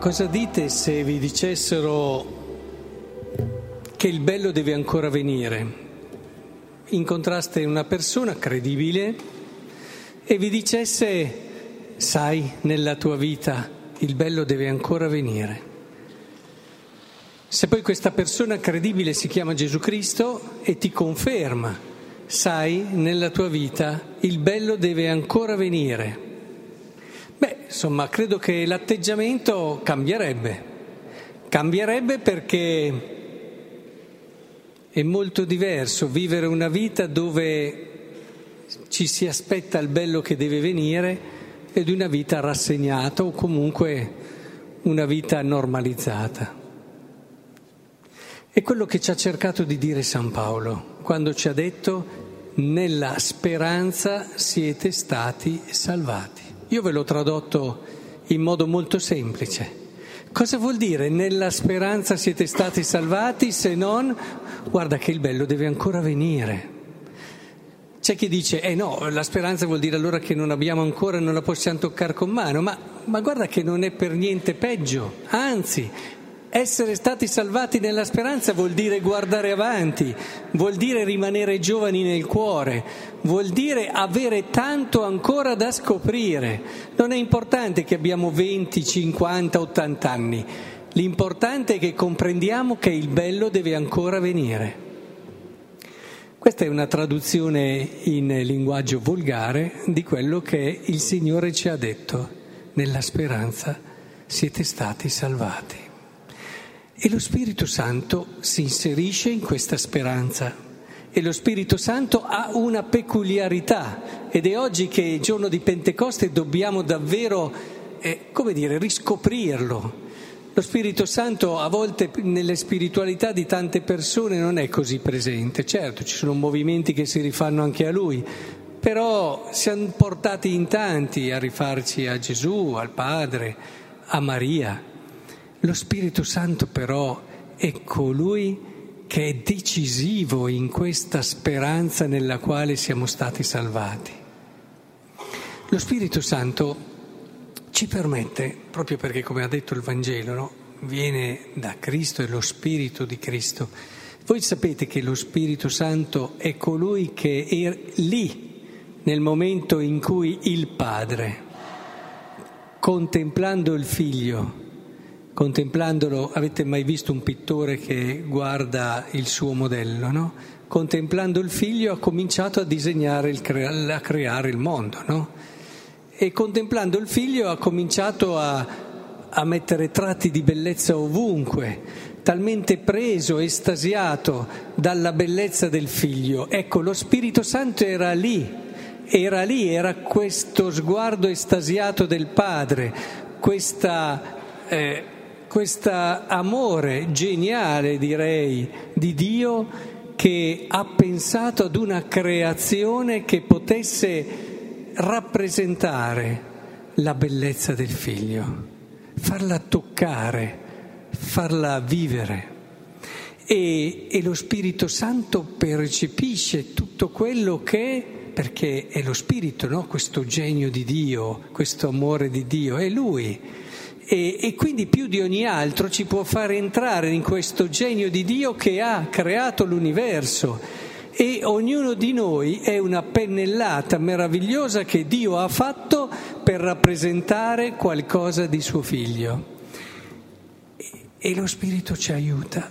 cosa dite se vi dicessero che il bello deve ancora venire? Incontraste una persona credibile e vi dicesse, sai, nella tua vita il bello deve ancora venire. Se poi questa persona credibile si chiama Gesù Cristo e ti conferma, sai, nella tua vita il bello deve ancora venire insomma, credo che l'atteggiamento cambierebbe. Cambierebbe perché è molto diverso vivere una vita dove ci si aspetta il bello che deve venire ed una vita rassegnata o comunque una vita normalizzata. È quello che ci ha cercato di dire San Paolo quando ci ha detto nella speranza siete stati salvati. Io ve l'ho tradotto in modo molto semplice. Cosa vuol dire nella speranza siete stati salvati se non guarda che il bello deve ancora venire? C'è chi dice, eh no, la speranza vuol dire allora che non abbiamo ancora, non la possiamo toccare con mano, ma, ma guarda che non è per niente peggio, anzi essere stati salvati nella speranza vuol dire guardare avanti, vuol dire rimanere giovani nel cuore, vuol dire avere tanto ancora da scoprire. Non è importante che abbiamo 20, 50, 80 anni, l'importante è che comprendiamo che il bello deve ancora venire. Questa è una traduzione in linguaggio volgare di quello che il Signore ci ha detto. Nella speranza siete stati salvati. E lo Spirito Santo si inserisce in questa speranza. E lo Spirito Santo ha una peculiarità ed è oggi che è giorno di Pentecoste dobbiamo davvero, eh, come dire, riscoprirlo. Lo Spirito Santo a volte nelle spiritualità di tante persone non è così presente. Certo, ci sono movimenti che si rifanno anche a Lui, però siamo portati in tanti a rifarci a Gesù, al Padre, a Maria. Lo Spirito Santo però è colui che è decisivo in questa speranza nella quale siamo stati salvati. Lo Spirito Santo ci permette, proprio perché come ha detto il Vangelo, no? viene da Cristo, è lo Spirito di Cristo. Voi sapete che lo Spirito Santo è colui che è lì nel momento in cui il Padre, contemplando il Figlio, Contemplandolo, avete mai visto un pittore che guarda il suo modello, no? Contemplando il figlio ha cominciato a disegnare, crea- a creare il mondo, no? E contemplando il figlio ha cominciato a, a mettere tratti di bellezza ovunque, talmente preso, estasiato dalla bellezza del figlio. Ecco, lo Spirito Santo era lì, era lì, era questo sguardo estasiato del Padre, questa... Eh, questo amore geniale, direi, di Dio che ha pensato ad una creazione che potesse rappresentare la bellezza del figlio, farla toccare, farla vivere. E, e lo Spirito Santo percepisce tutto quello che perché è lo Spirito, no? questo genio di Dio, questo amore di Dio, è Lui e, e, quindi più di ogni altro ci può fare entrare in questo genio di Dio che ha creato l'universo. E ognuno di noi è una pennellata meravigliosa che Dio ha fatto per rappresentare qualcosa di suo figlio. E lo Spirito ci aiuta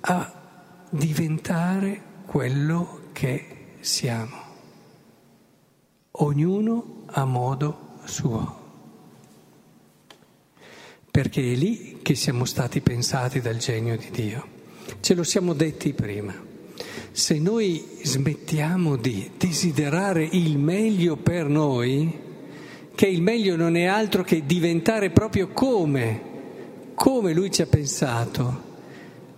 a diventare quello che siamo, ognuno a modo suo perché è lì che siamo stati pensati dal genio di Dio. Ce lo siamo detti prima. Se noi smettiamo di desiderare il meglio per noi, che il meglio non è altro che diventare proprio come, come Lui ci ha pensato,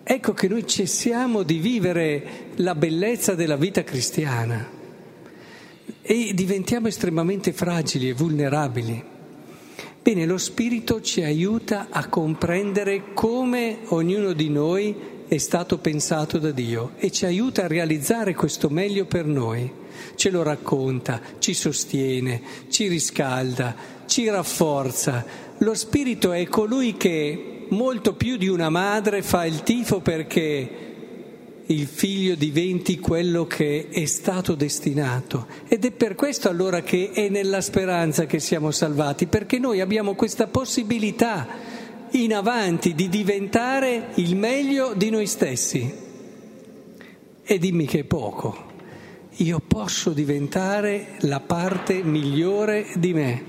ecco che noi cessiamo di vivere la bellezza della vita cristiana e diventiamo estremamente fragili e vulnerabili. Bene, lo Spirito ci aiuta a comprendere come ognuno di noi è stato pensato da Dio e ci aiuta a realizzare questo meglio per noi. ce lo racconta, ci sostiene, ci riscalda, ci rafforza. Lo Spirito è colui che molto più di una madre fa il tifo perché il figlio diventi quello che è stato destinato. Ed è per questo allora che è nella speranza che siamo salvati, perché noi abbiamo questa possibilità in avanti di diventare il meglio di noi stessi. E dimmi che è poco. Io posso diventare la parte migliore di me.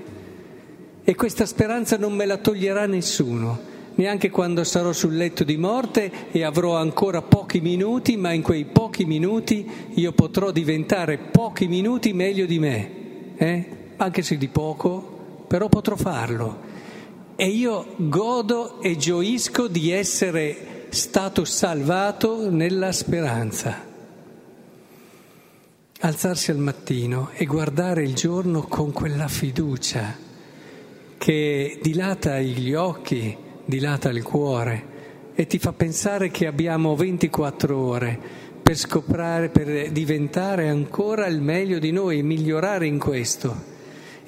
E questa speranza non me la toglierà nessuno neanche quando sarò sul letto di morte e avrò ancora pochi minuti, ma in quei pochi minuti io potrò diventare pochi minuti meglio di me, eh? anche se di poco, però potrò farlo. E io godo e gioisco di essere stato salvato nella speranza. Alzarsi al mattino e guardare il giorno con quella fiducia che dilata gli occhi, dilata il cuore e ti fa pensare che abbiamo 24 ore per scoprire, per diventare ancora il meglio di noi migliorare in questo.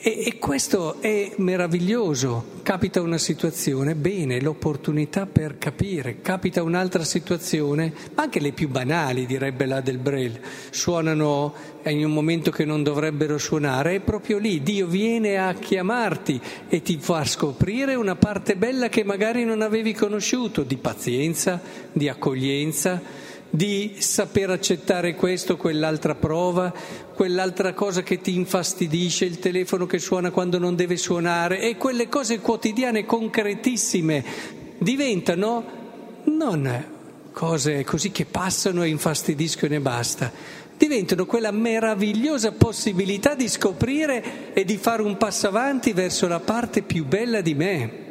E, e, questo è meraviglioso. Capita una situazione, bene, l'opportunità per capire. Capita un'altra situazione, anche le più banali, direbbe la del Brel, suonano in un momento che non dovrebbero suonare. È proprio lì, Dio viene a chiamarti e ti fa scoprire una parte bella che magari non avevi conosciuto, di pazienza, di accoglienza di saper accettare questo, quell'altra prova, quell'altra cosa che ti infastidisce, il telefono che suona quando non deve suonare e quelle cose quotidiane concretissime diventano non cose così che passano e infastidiscono e basta, diventano quella meravigliosa possibilità di scoprire e di fare un passo avanti verso la parte più bella di me.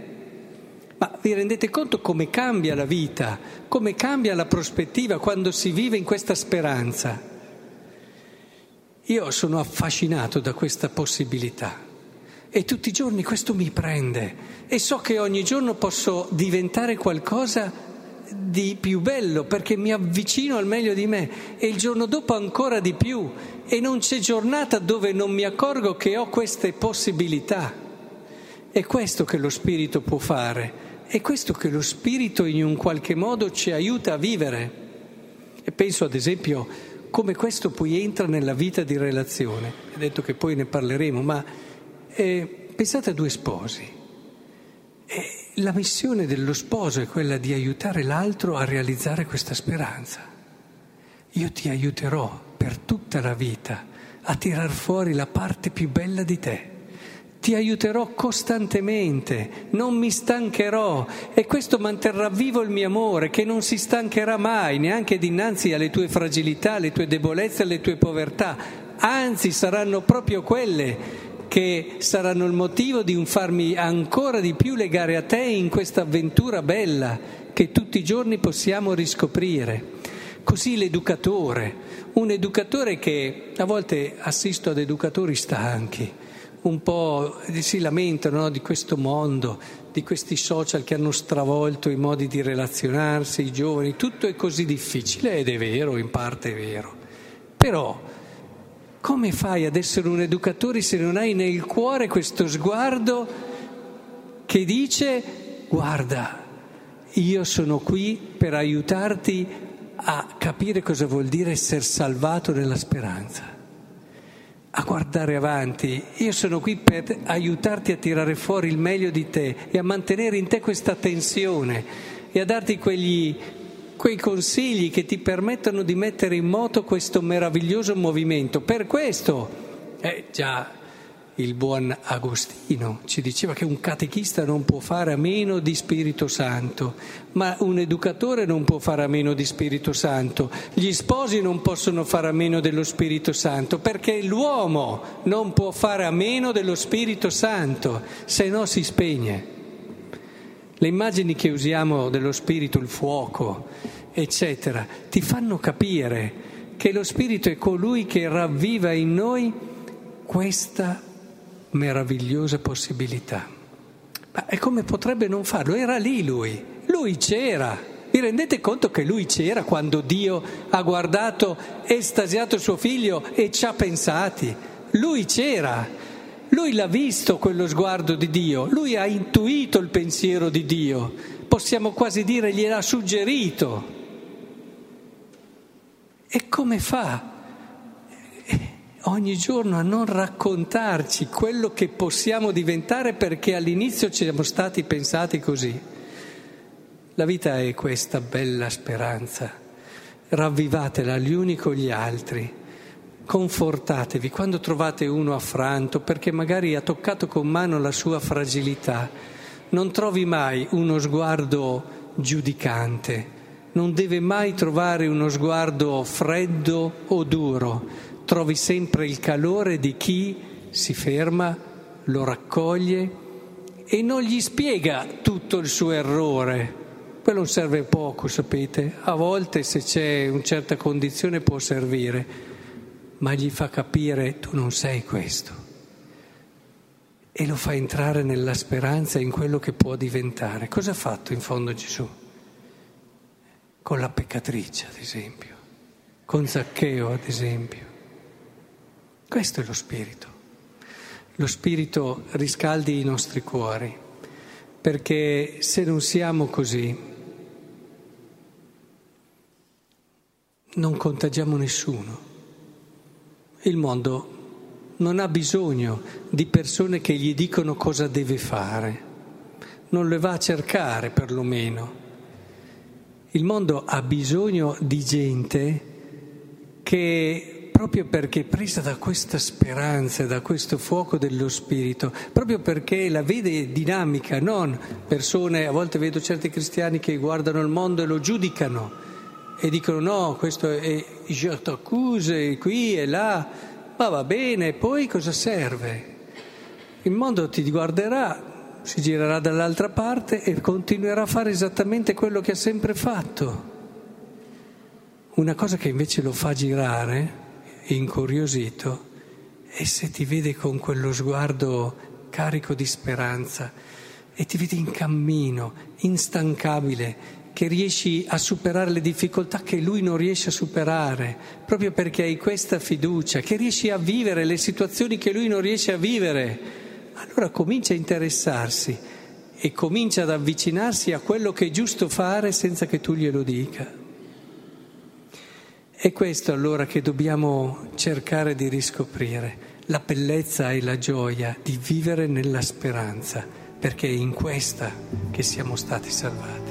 Ma vi rendete conto come cambia la vita, come cambia la prospettiva quando si vive in questa speranza? Io sono affascinato da questa possibilità e tutti i giorni questo mi prende e so che ogni giorno posso diventare qualcosa di più bello perché mi avvicino al meglio di me e il giorno dopo ancora di più e non c'è giornata dove non mi accorgo che ho queste possibilità. È questo che lo Spirito può fare è questo che lo Spirito in un qualche modo ci aiuta a vivere. E penso ad esempio come questo poi entra nella vita di relazione. Ho detto che poi ne parleremo, ma eh, pensate a due sposi. E la missione dello sposo è quella di aiutare l'altro a realizzare questa speranza. Io ti aiuterò per tutta la vita a tirar fuori la parte più bella di te ti aiuterò costantemente, non mi stancherò e questo manterrà vivo il mio amore che non si stancherà mai, neanche dinanzi alle tue fragilità, alle tue debolezze, alle tue povertà, anzi saranno proprio quelle che saranno il motivo di un farmi ancora di più legare a te in questa avventura bella che tutti i giorni possiamo riscoprire. Così l'educatore, un educatore che a volte assisto ad educatori stanchi un po' si lamentano no, di questo mondo, di questi social che hanno stravolto i modi di relazionarsi, i giovani, tutto è così difficile ed è vero, in parte è vero. Però come fai ad essere un educatore se non hai nel cuore questo sguardo che dice guarda, io sono qui per aiutarti a capire cosa vuol dire essere salvato nella speranza? A guardare avanti. Io sono qui per aiutarti a tirare fuori il meglio di te e a mantenere in te questa tensione e a darti quegli, quei consigli che ti permettono di mettere in moto questo meraviglioso movimento. Per questo, eh, già il buon Agostino ci diceva che un catechista non può fare a meno di Spirito Santo, ma un educatore non può fare a meno di Spirito Santo, gli sposi non possono fare a meno dello Spirito Santo, perché l'uomo non può fare a meno dello Spirito Santo, se no si spegne. Le immagini che usiamo dello Spirito, il fuoco, eccetera, ti fanno capire che lo Spirito è colui che ravviva in noi questa meravigliosa possibilità. Ma come potrebbe non farlo? Era lì lui, lui c'era. Vi rendete conto che lui c'era quando Dio ha guardato, estasiato suo figlio e ci ha pensati? Lui c'era, lui l'ha visto quello sguardo di Dio, lui ha intuito il pensiero di Dio, possiamo quasi dire gliel'ha suggerito. E come fa ogni giorno a non raccontarci quello che possiamo diventare perché all'inizio ci siamo stati pensati così? La vita è questa bella speranza. Ravvivatela gli uni con gli altri. Confortatevi quando trovate uno affranto perché magari ha toccato con mano la sua fragilità. Non trovi mai uno sguardo giudicante, non deve mai trovare uno sguardo freddo o duro, trovi sempre il calore di chi si ferma, lo raccoglie e non gli spiega tutto il suo errore, quello serve poco, sapete. A volte se c'è una certa condizione può servire, ma gli fa capire tu non sei questo. E lo fa entrare nella speranza in quello che può diventare. Cosa ha fatto in fondo Gesù? Con la peccatrice, ad esempio, con Zaccheo, ad esempio. Questo è lo spirito. Lo spirito riscaldi i nostri cuori, perché se non siamo così, non contagiamo nessuno. Il mondo non ha bisogno di persone che gli dicono cosa deve fare, non le va a cercare perlomeno. Il mondo ha bisogno di gente che proprio perché presa da questa speranza, da questo fuoco dello spirito, proprio perché la vede dinamica, non persone, a volte vedo certi cristiani che guardano il mondo e lo giudicano e dicono no, questo è accuse qui e là, ma va bene, poi cosa serve? Il mondo ti guarderà, si girerà dall'altra parte e continuerà a fare esattamente quello che ha sempre fatto. Una cosa che invece lo fa girare, incuriosito, è se ti vede con quello sguardo carico di speranza e ti vede in cammino, instancabile, che riesci a superare le difficoltà che lui non riesce a superare, proprio perché hai questa fiducia, che riesci a vivere le situazioni che lui non riesce a vivere, allora comincia a interessarsi e comincia ad avvicinarsi a quello che è giusto fare senza che tu glielo dica. È questo allora che dobbiamo cercare di riscoprire, la bellezza e la gioia di vivere nella speranza, perché è in questa che siamo stati salvati.